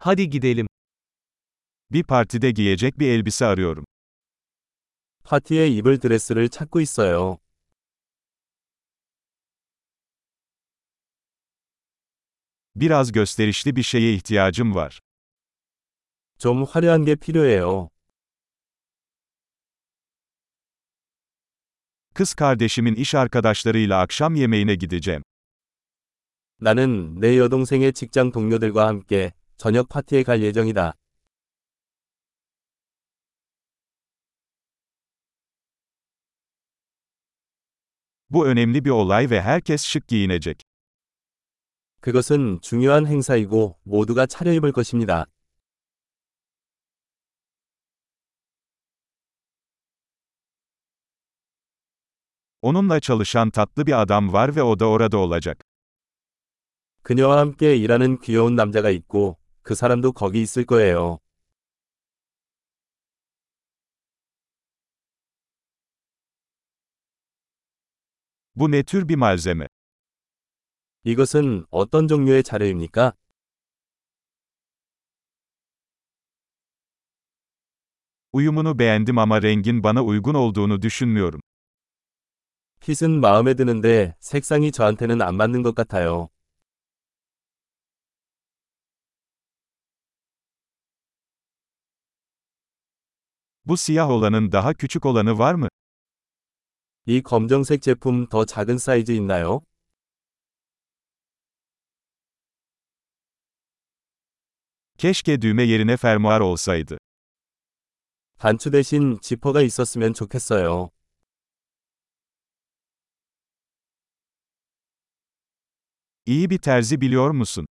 Hadi gidelim. Bir partide giyecek bir elbise arıyorum. 파티에 입을 드레스를 찾고 있어요. Biraz gösterişli bir şeye ihtiyacım var. 좀 화려한 게 필요해요. Kız kardeşimin iş arkadaşlarıyla akşam yemeğine gideceğim. 나는 내 여동생의 직장 동료들과 함께 저녁 파티에 갈 예정이다. Bu önemli bir olay ve herkes şık giyinecek. 그것은 중요한 행사이고 모두가 차려입을 것입니다. Onunla çalışan tatlı bir adam var ve o da orada olacak. 그녀와 함께 일하는 귀여운 남자가 있고 그 사람도 거기 있을 거예요. Bu ne tür bir malzeme? 이것은 어떤 종류의 자료입니까? Uyumunu beğendim ama rengin bana uygun olduğunu düşünmüyorum. 핏은 마음에 드는데 색상이 저한테는 안 맞는 것 같아요. Bu siyah olanın daha küçük olanı var mı? 이 검정색 제품 더 작은 사이즈 있나요? Keşke düğme yerine fermuar olsaydı. 단추 대신 지퍼가 있었으면 좋겠어요. İyi bir terzi biliyor musun?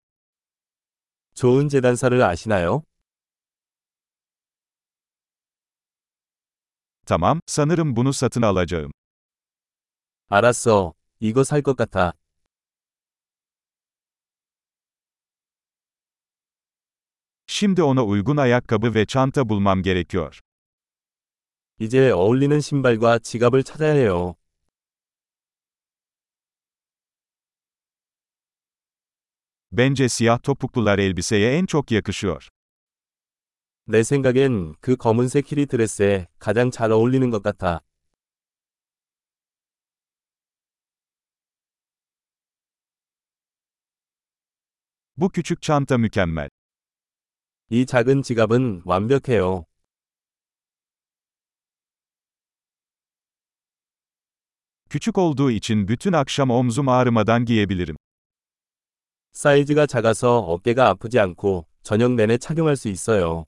좋은 재단사를 아시나요? Tamam, sanırım bunu satın alacağım. 알았어. 이거 살 것 같아. Şimdi ona uygun ayakkabı ve çanta bulmam gerekiyor. 이제 어울리는 신발과 지갑을 찾아야 해요. Bence siyah topuklular elbiseye en çok yakışıyor. 내 생각엔 그 검은색 히리 드레스에 가장 잘 어울리는 것 같아. Bu küçük çanta mükemmel. 이 작은 지갑은 완벽해요. Küçük olduğu için bütün akşam omzum ağrımadan giyebilirim. 사이즈가 작아서 어깨가 아프지 않고 저녁 내내 착용할 수 있어요.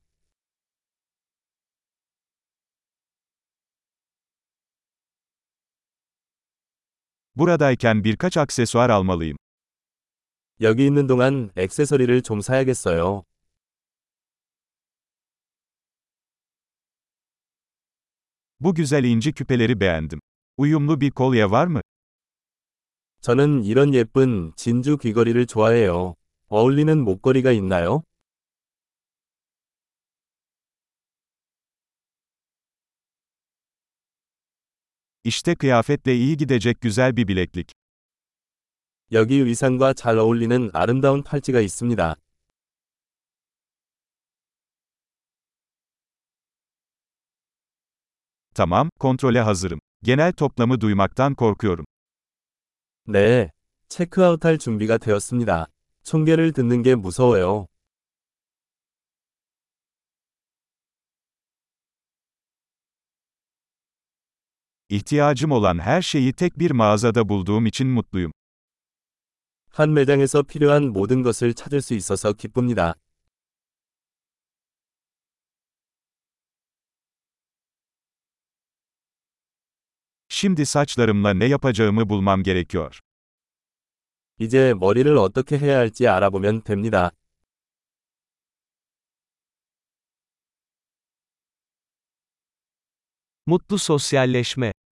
Buradayken birkaç aksesuar almalıyım. 여기 있는 동안 액세서리를 좀 사야겠어요. Bu güzel inci küpeleri beğendim. Uyumlu bir kolye var mı? 저는 이런 예쁜 진주 귀걸이를 좋아해요. 어울리는 목걸이가 있나요? İşte kıyafetle iyi gidecek güzel bir bileklik. 여기 의상과 잘 어울리는 아름다운 팔찌가 있습니다. Tamam, kontrole hazırım. Genel toplamı duymaktan korkuyorum. 네, 체크아웃할 준비가 되었습니다. 총계를 듣는 게 무서워요. İhtiyacım olan her şeyi tek bir mağazada bulduğum için mutluyum. 한 매장에서 필요한 모든 것을 찾을 수 있어서 기쁩니다. Şimdi saçlarımla ne yapacağımı bulmam gerekiyor. 이제 머리를 어떻게 해야 할지 알아보면 됩니다. Mutlu sosyalleşme.